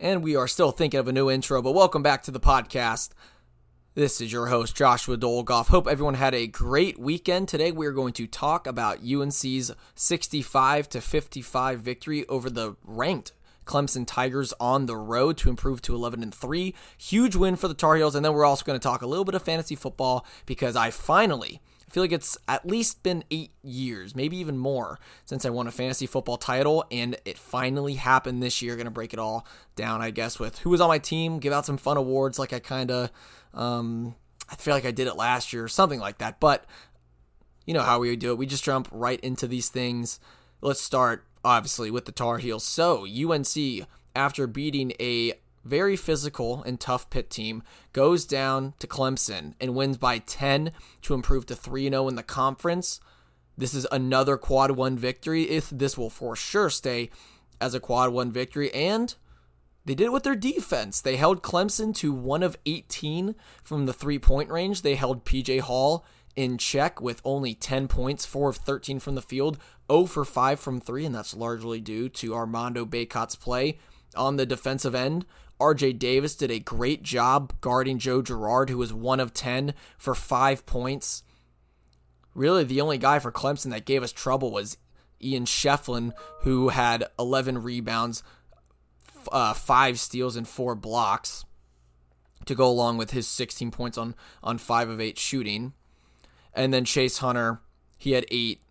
And we are still thinking of a new intro, but welcome back to the podcast. This is your host, Joshua Dolgoff. Hope everyone had a great weekend. Today we are going to talk about UNC's 65 to 55 victory over the ranked Clemson Tigers on the road to improve to 11 and 3. Huge win for the Tar Heels. And then we're also going to talk a little bit of fantasy football because I finally I feel like it's at least been eight years, maybe even more, since I won a fantasy football title, and it finally happened this year. Gonna break it all down, I guess, with who was on my team, give out some fun awards like I kind of, um, I feel like I did it last year, or something like that. But you know how we do it. We just jump right into these things. Let's start, obviously, with the Tar Heels. So, UNC, after beating a very physical and tough Pitt team, goes down to Clemson and wins by 10 to improve to 3 0 in the conference. This is another quad one victory. If this will for sure stay as a quad one victory, and they did it with their defense. They held Clemson to one of 18 from the three point range. They held PJ Hall in check with only 10 points, 4 of 13 from the field, 0 for 5 from 3, and that's largely due to Armando Bacot's play on the defensive end. RJ Davis did a great job guarding Joe Girard, who was one of 10 for five points. Really, the only guy for Clemson that gave us trouble was Ian Schieffelin, who had 11 rebounds, uh, five steals, and four blocks to go along with his 16 points on, on five of eight shooting. And then Chase Hunter, he had eight.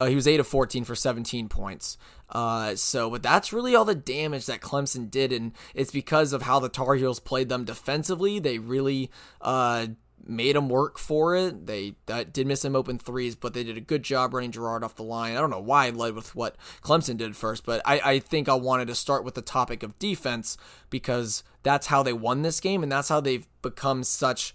Uh, he was 8 of 14 for 17 points. Uh, so, but that's really all the damage that Clemson did, and it's because of how the Tar Heels played them defensively. They really uh, made them work for it. They did miss some open threes, but they did a good job running Girard off the line. I don't know why I led with what Clemson did first, but I, I think I wanted to start with the topic of defense because that's how they won this game, and that's how they've become such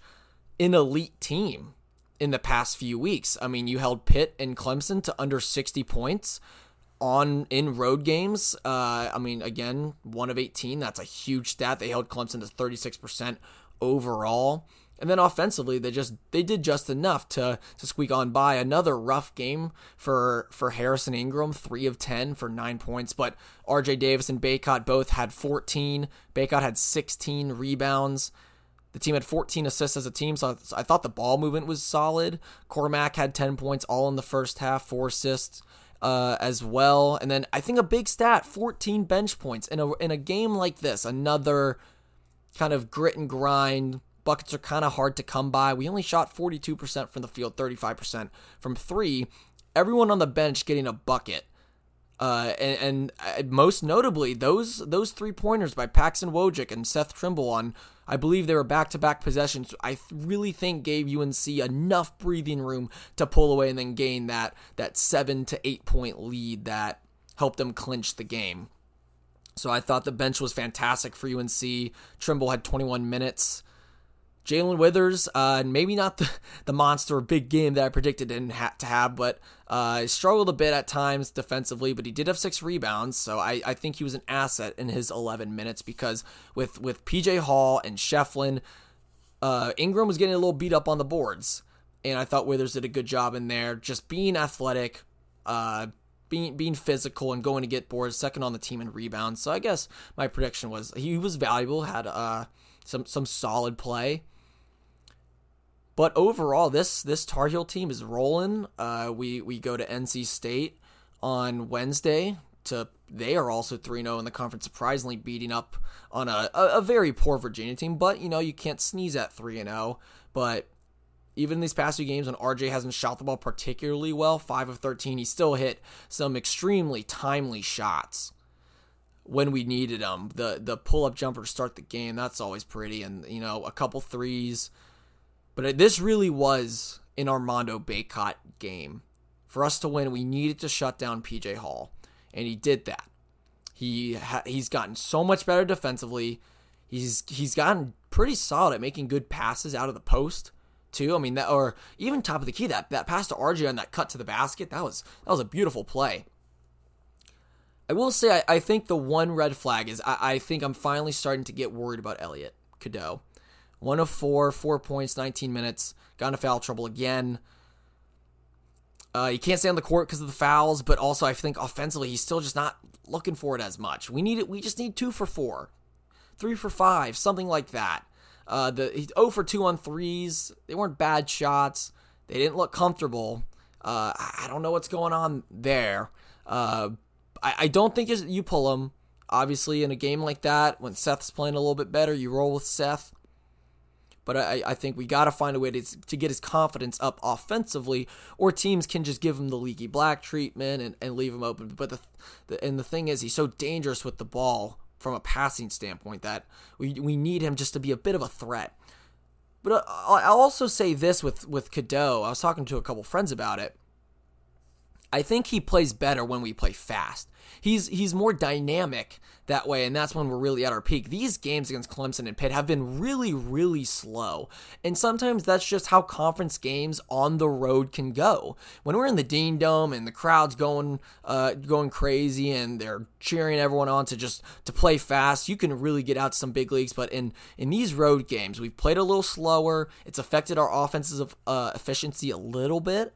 an elite team in the past few weeks. I mean, you held Pitt and Clemson to under 60 points on in road games. Uh, I mean, again, one of 18. That's a huge stat. They held Clemson to 36% overall. And then offensively, they just they did just enough to to squeak on by. Another rough game for for Harrison Ingram, three of ten for nine points. But R.J. Davis and Bacot both had 14. Bacot had 16 rebounds. The team had 14 assists as a team, so I thought the ball movement was solid. Cormac had 10 points all in the first half, four assists uh, as well. And then I think a big stat 14 bench points in a, in a game like this. Another kind of grit and grind. Buckets are kind of hard to come by. We only shot 42% from the field, 35% from three. Everyone on the bench getting a bucket. Uh, and, and, uh, most notably, those those three pointers by Paxson Wojcik and Seth Trimble on I believe they were back to back possessions. I really think gave UNC enough breathing room to pull away and then gain that that seven to eight point lead that helped them clinch the game. So I thought the bench was fantastic for UNC. Trimble had 21 minutes. Jae'Lyn Withers, uh, maybe not the, the monster big game that I predicted didn't have to have, but uh, struggled a bit at times defensively, but he did have six rebounds, so I, I think he was an asset in his 11 minutes because with, with PJ Hall and Schieffelin, uh, Ingram was getting a little beat up on the boards, and I thought Withers did a good job in there, just being athletic, uh, being being physical and going to get boards, second on the team in rebounds. So I guess my prediction was he was valuable, had uh, some some solid play. But overall, this this Tar Heel team is rolling. Uh, we we go to NC State on Wednesday. To they are also three zero oh in the conference, surprisingly beating up on a, a, a very poor Virginia team. But you know you can't sneeze at three and zero. Oh. But even in these past few games when RJ hasn't shot the ball particularly well, 5 of 13, he still hit some extremely timely shots when we needed them. The the pull up jumper to start the game, that's always pretty. And, you know, a couple threes, but this really was an Armando Bacot game. For us to win, we needed to shut down PJ Hall, and he did that. He ha- he's gotten so much better defensively. He's he's gotten pretty solid at making good passes out of the post too. I mean that, or even top of the key that that pass to RJ and that cut to the basket that was that was a beautiful play. I will say I, I think the one red flag is I, I think I'm finally starting to get worried about Elliot Cadeau. One of four, four points, 19 minutes. Got into foul trouble again. Uh, he can't stay on the court because of the fouls, but also I think offensively he's still just not looking for it as much. We need it. We just need two for four. 3 for 5, something like that. Uh, the he's 0 for 2 on threes. They weren't bad shots. They didn't look comfortable. Uh, I don't know what's going on there. Uh, I, I don't think you pull them. Obviously, in a game like that, when Seth's playing a little bit better, you roll with Seth. But I, I think we got to find a way to, to get his confidence up offensively, or teams can just give him the Leaky Black treatment and, and leave him open. But the, the and the thing is, he's so dangerous with the ball from a passing standpoint that we, we need him just to be a bit of a threat. But uh, I'll also say this with with Cadeau. I was talking to a couple friends about it. I think he plays better when we play fast. He's he's more dynamic that way, and that's when we're really at our peak. These games against Clemson and Pitt have been really, really slow. And sometimes that's just how conference games on the road can go. When we're in the Dean Dome and the crowd's going uh, going crazy and they're cheering everyone on to just to play fast, you can really get out to some big leagues. But in in these road games, we've played a little slower. It's affected our offensive uh, efficiency a little bit.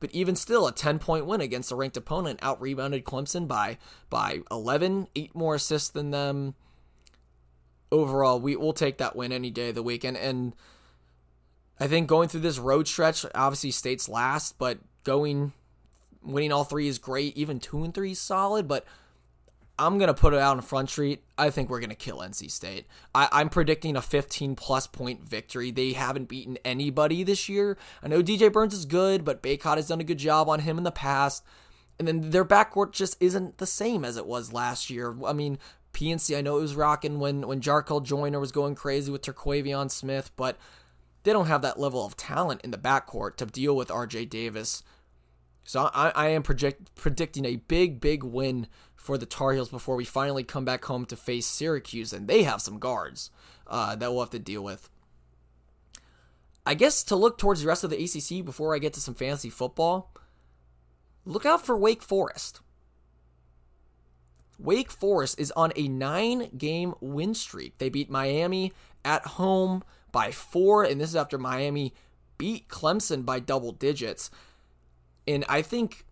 But even still, a 10 point win against a ranked opponent out rebounded Clemson by by 11, eight more assists than them. Overall, we will take that win any day of the week. And, And I think going through this road stretch, obviously state's last, but going winning all three is great. Even two and three is solid, but I'm to put it out in Front Street. I think we're to kill NC State. I, am predicting a 15 plus point victory. They haven't beaten anybody this year. I know DJ Burns is good, but Bacot has done a good job on him in the past. And then their backcourt just isn't the same as it was last year. I mean, PNC, I know it was rocking when, when Jarkel Joiner was going crazy with Terquavion Smith, but they don't have that level of talent in the backcourt to deal with RJ Davis. So I, I am project, predicting a big, big win for the Tar Heels before we finally come back home to face Syracuse, and they have some guards uh, that we'll have to deal with. I guess to look towards the rest of the ACC before I get to some fantasy football, look out for Wake Forest. Wake Forest is on a nine game win streak. They beat Miami at home by four, and this is after Miami beat Clemson by double digits. And I think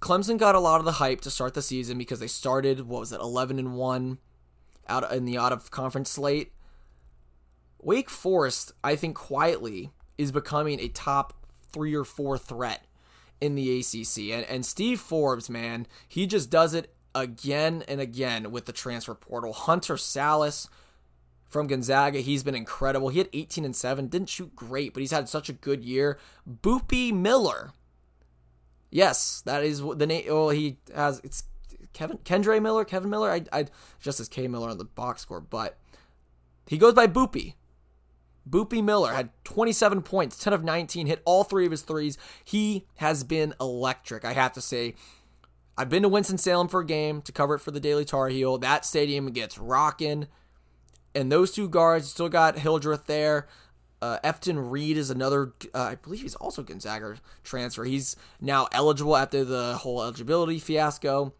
Clemson got a lot of the hype to start the season because they started what was it 11 and 1 out in the out of conference slate. Wake Forest, I think quietly is becoming a top 3 or 4 threat in the ACC. And and Steve Forbes, man, he just does it again and again with the transfer portal. Hunter Sallis from Gonzaga, he's been incredible. He had 18 and 7, didn't shoot great, but he's had such a good year. Boopy Miller Yes, that is the name. Oh, he has it's Kevin Kendre Miller, Kevin Miller. I I just as K Miller on the box score, but he goes by Boopy. Boopy Miller had 27 points, 10 of 19, hit all three of his threes. He has been electric. I have to say, I've been to Winston Salem for a game to cover it for the Daily Tar Heel. That stadium gets rocking, and those two guards still got Hildreth there. Uh, Efton Reid is another, uh, I believe he's also Gonzaga transfer. He's now eligible after the whole eligibility fiasco.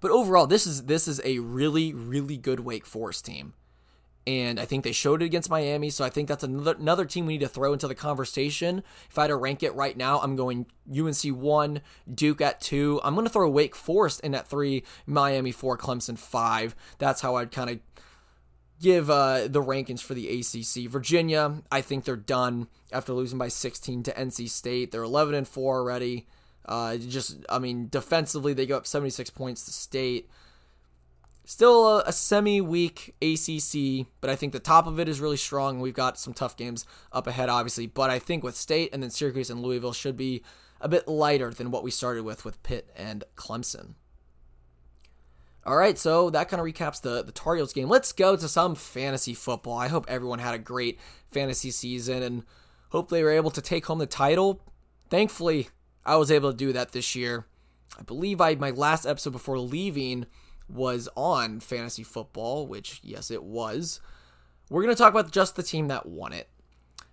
But overall, this is this is a really really good Wake Forest team, and I think they showed it against Miami. So I think that's another another team we need to throw into the conversation. If I had to rank it right now, I'm going UNC one, Duke at two. I'm going to throw Wake Forest in at three, Miami four, Clemson five. That's how I'd kind of give uh, the rankings for the ACC. Virginia, I think they're done after losing by 16 to NC State. They're 11 and 4 already. Uh, just, I mean, defensively, they go up 76 points to State. Still a, a semi weak ACC, but I think the top of it is really strong. We've got some tough games up ahead, obviously. But I think with State and then Syracuse and Louisville should be a bit lighter than what we started with with Pitt and Clemson. All right, so that kind of recaps the the Tar Heels game. Let's go to some fantasy football. I hope everyone had a great fantasy season and hope they were able to take home the title. Thankfully, I was able to do that this year. I believe I my last episode before leaving was on fantasy football, which yes, it was. We're going to talk about just the team that won it.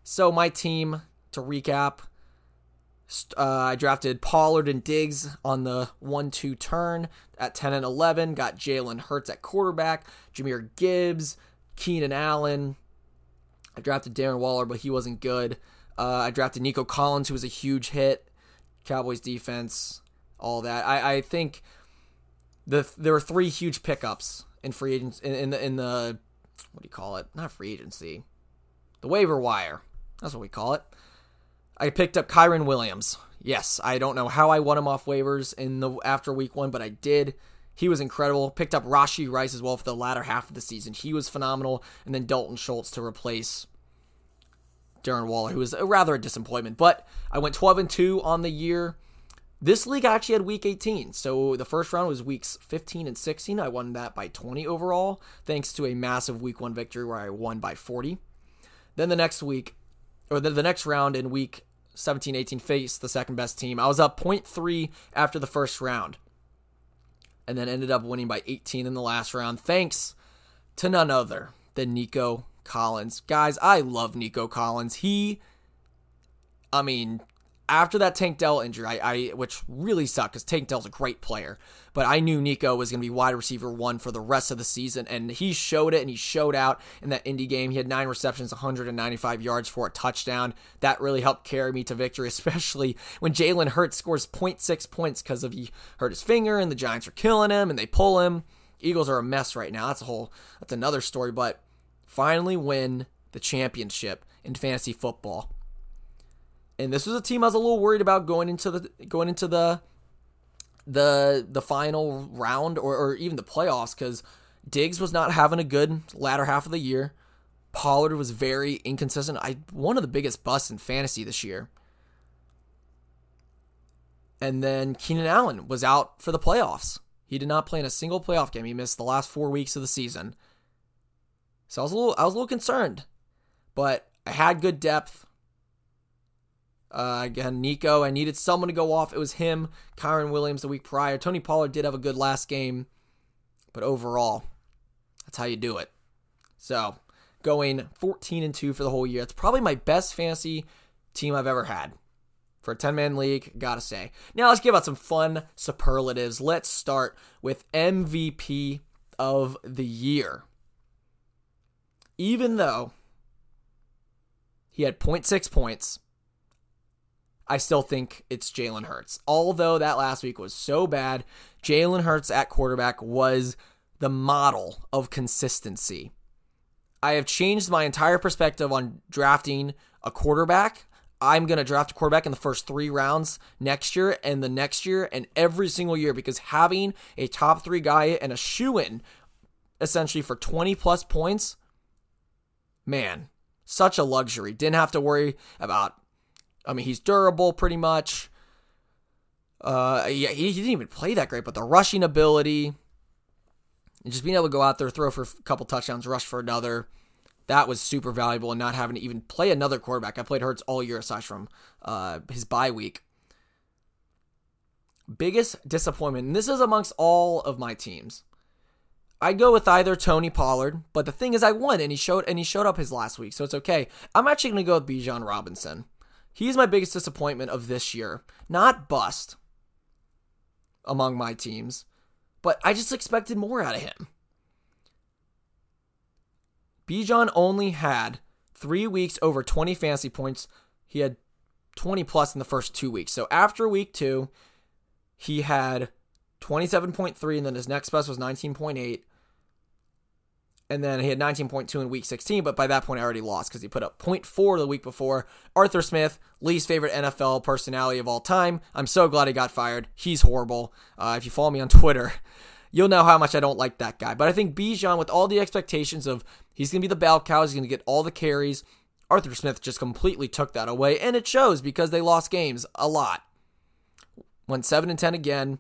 So my team to recap, uh, I drafted Pollard and Diggs on the 1 2 turn at 10 and 11. Got Jalen Hurts at quarterback, Jahmyr Gibbs, Keenan Allen. I drafted Darren Waller, but he wasn't good. Uh, I drafted Nico Collins, who was a huge hit. Cowboys defense, all that. I, I think the there were three huge pickups in free agents in, in the in the what do you call it? Not free agency, the waiver wire. That's what we call it. I picked up Kyren Williams. Yes, I don't know how I won him off waivers in the after week one, but I did. He was incredible. Picked up Rashee Rice as well for the latter half of the season. He was phenomenal. And then Dalton Schultz to replace Darren Waller, who was a rather a disappointment. But I went 12 and 2 on the year. This league actually had week 18. So the first round was weeks 15 and 16. I won that by 20 overall, thanks to a massive week one victory where I won by 40. Then the next week, or the, the next round in week 17 18 faced the second best team. I was up 0.3 after the first round and then ended up winning by 18 in the last round thanks to none other than Nico Collins. Guys, I love Nico Collins. He, I mean, after that Tank Dell injury, I, I which really sucked because Tank Dell's a great player, but I knew Nico was going to be wide receiver one for the rest of the season, and he showed it and he showed out in that Indy game. He had nine receptions, 195 yards for a touchdown. That really helped carry me to victory, especially when Jalen Hurts scores 0.6 points because of he hurt his finger and the Giants are killing him and they pull him. Eagles are a mess right now. That's a whole that's another story, but finally win the championship in fantasy football and this was a team I was a little worried about going into the going into the the the final round or, or even the playoffs because Diggs was not having a good latter half of the year. Pollard was very inconsistent. I one of the biggest busts in fantasy this year. And then Keenan Allen was out for the playoffs. He did not play in a single playoff game. He missed the last four weeks of the season. So I was a little I was a little concerned. But I had good depth. Uh, again, Nico, I needed someone to go off. It was him, Kyren Williams the week prior. Tony Pollard did have a good last game, but overall, that's how you do it. So, going 14 and 2 for the whole year. It's probably my best fantasy team I've ever had. For a 10 man league, gotta say. Now, let's give out some fun superlatives. Let's start with MVP of the year. Even though he had 0.6 points, I still think it's Jalen Hurts. Although that last week was so bad, Jalen Hurts at quarterback was the model of consistency. I have changed my entire perspective on drafting a quarterback. I'm going to draft a quarterback in the first three rounds next year and the next year and every single year because having a top three guy and a shoe in essentially for 20 plus points, man, such a luxury. Didn't have to worry about I mean, he's durable pretty much. Uh, yeah, he, he didn't even play that great, but the rushing ability and just being able to go out there, throw for a couple touchdowns, rush for another, that was super valuable. And not having to even play another quarterback. I played Hurts all year aside from uh, his bye week. Biggest disappointment, and this is amongst all of my teams. I'd go with either Tony Pollard, but the thing is, I won, and he showed and he showed up his last week, so it's okay. I'm actually going to go with Bijan Robinson. He's my biggest disappointment of this year. Not bust among my teams, but I just expected more out of him. Bijan only had three weeks over 20 fantasy points. He had 20 plus in the first two weeks. So after week two, he had 27.3, and then his next best was 19.8 and then he had 19.2 in week 16, but by that point I already lost because he put up 0.4 the week before. Arthur Smith, least favorite NFL personality of all time. I'm so glad he got fired. He's horrible. Uh, if you follow me on Twitter, you'll know how much I don't like that guy. But I think Bijan, with all the expectations of he's going to be the bell cow, he's going to get all the carries, Arthur Smith just completely took that away, and it shows because they lost games a lot. Went 7 and 10 again.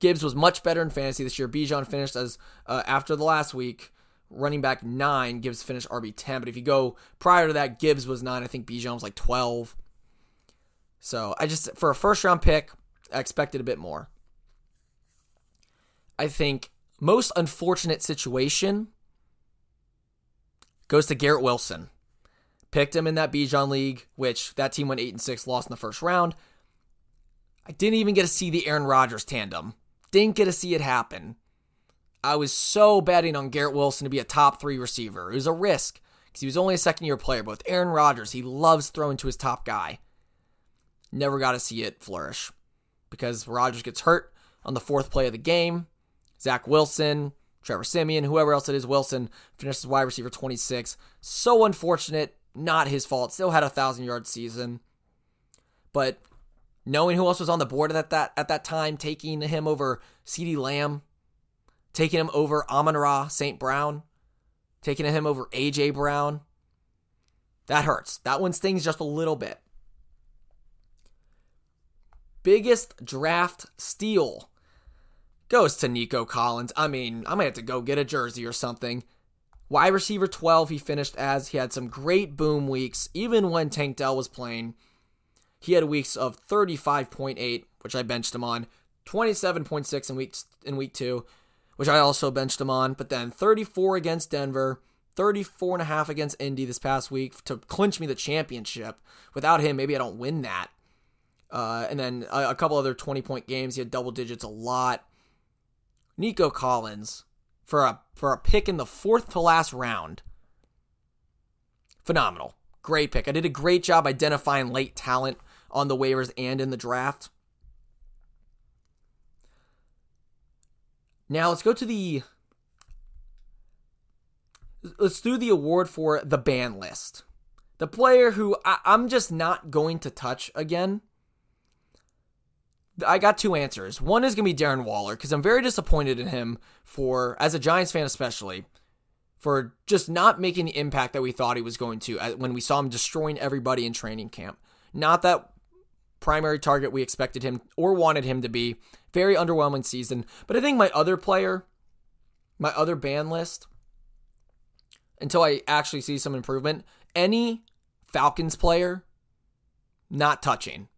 Gibbs was much better in fantasy this year. Bijan finished as uh, after the last week running back nine. Gibbs finished RB ten. But if you go prior to that, Gibbs was nine. I think Bijan was like twelve. So I just for a first round pick, I expected a bit more. I think most unfortunate situation goes to Garrett Wilson. Picked him in that Bijan league, which that team went eight and six, lost in the first round. I didn't even get to see the Aaron Rodgers tandem. Didn't get to see it happen. I was so betting on Garrett Wilson to be a top three receiver. It was a risk because he was only a second year player. But with Aaron Rodgers, he loves throwing to his top guy. Never got to see it flourish because Rodgers gets hurt on the fourth play of the game. Zach Wilson Trevor Siemian, whoever else it is, Wilson finishes wide receiver 26. So unfortunate, not his fault. Still had a thousand yard season, but knowing who else was on the board at that at that time, taking him over CeeDee Lamb, taking him over Amon Ra St. Brown, taking him over AJ Brown. That hurts. That one stings just a little bit. Biggest draft steal goes to Nico Collins. I mean, I might have to go get a jersey or something. Wide receiver 12, he finished as. He had some great boom weeks, even when Tank Dell was playing. He had weeks of 35.8, which I benched him on, 27.6 in week in week 2, which I also benched him on, but then 34 against Denver, 34 and a half against Indy this past week to clinch me the championship. Without him, maybe I don't win that. Uh, and then a, a couple other 20 point games. He had double digits a lot. Nico Collins for a for a pick in the fourth to last round. Phenomenal. Great pick. I did a great job identifying late talent on the waivers and in the draft. Now let's go to the let's do the award for the ban list. The player who I, am just not going to touch again. I got two answers. One is going to be Darren Waller because I'm very disappointed in him for, as a Giants fan especially, for just not making the impact that we thought he was going to uh, when we saw him destroying everybody in training camp. Not that primary target we expected him or wanted him to be. Very underwhelming season. But I think my other player, my other ban list, until I actually see some improvement, any Falcons player, not touching.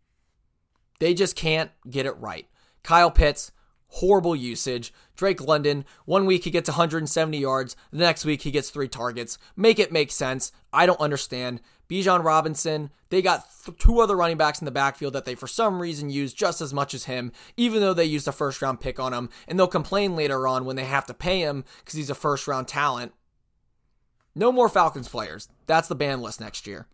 They just can't get it right. Kyle Pitts, horrible usage. Drake London, one week he gets 170 yards, the next week he gets three targets. Make it make sense. I don't understand. Bijan Robinson, they got th- two other running backs in the backfield that they for some reason use just as much as him, even though they used a first round pick on him, and they'll complain later on when they have to pay him because he's a first round talent. No more Falcons players. That's the ban list next year.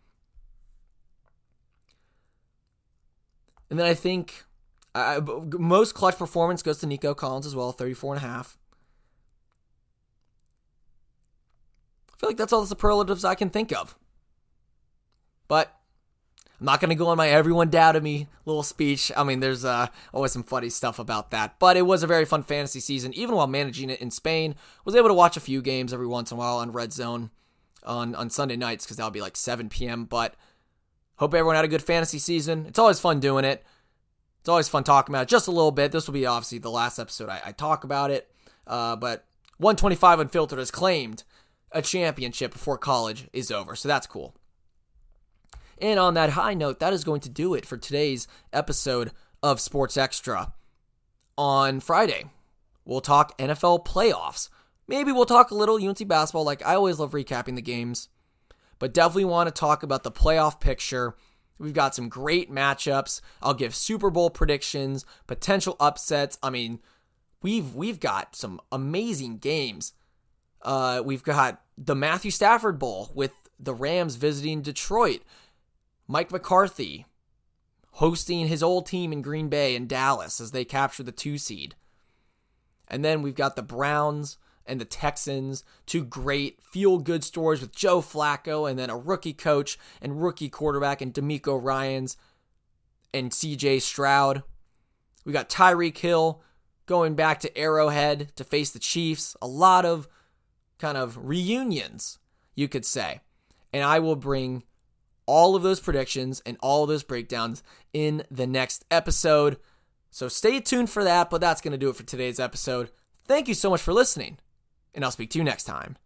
And then I think uh, most clutch performance goes to Nico Collins as well, 34 and a half. I feel like that's all the superlatives I can think of. But I'm not going to go on my everyone doubted me little speech. I mean, there's uh, always some funny stuff about that. But it was a very fun fantasy season, even while managing it in Spain. Was able to watch a few games every once in a while on Red Zone on, on Sunday nights because that'll be like 7 p.m. But hope everyone had a good fantasy season. It's always fun doing it. It's always fun talking about it just a little bit. This will be obviously the last episode I, I talk about it. Uh, but 125 Unfiltered has claimed a championship before college is over. So that's cool. And on that high note, that is going to do it for today's episode of Sports Extra. On Friday, we'll talk NFL playoffs. Maybe we'll talk a little UNC basketball. Like I always love recapping the games, but definitely want to talk about the playoff picture. We've got some great matchups. I'll give Super Bowl predictions, potential upsets. I mean, we've we've got some amazing games. Uh, we've got the Matthew Stafford Bowl with the Rams visiting Detroit. Mike McCarthy hosting his old team in Green Bay and Dallas as they capture the two seed. And then we've got the Browns and the Texans, two great feel good stories with Joe Flacco and then a rookie coach and rookie quarterback and DeMeco Ryans and CJ Stroud. We got Tyreek Hill going back to Arrowhead to face the Chiefs. A lot of kind of reunions, you could say. And I will bring all of those predictions and all of those breakdowns in the next episode. So stay tuned for that, but that's going to do it for today's episode. Thank you so much for listening, and I'll speak to you next time.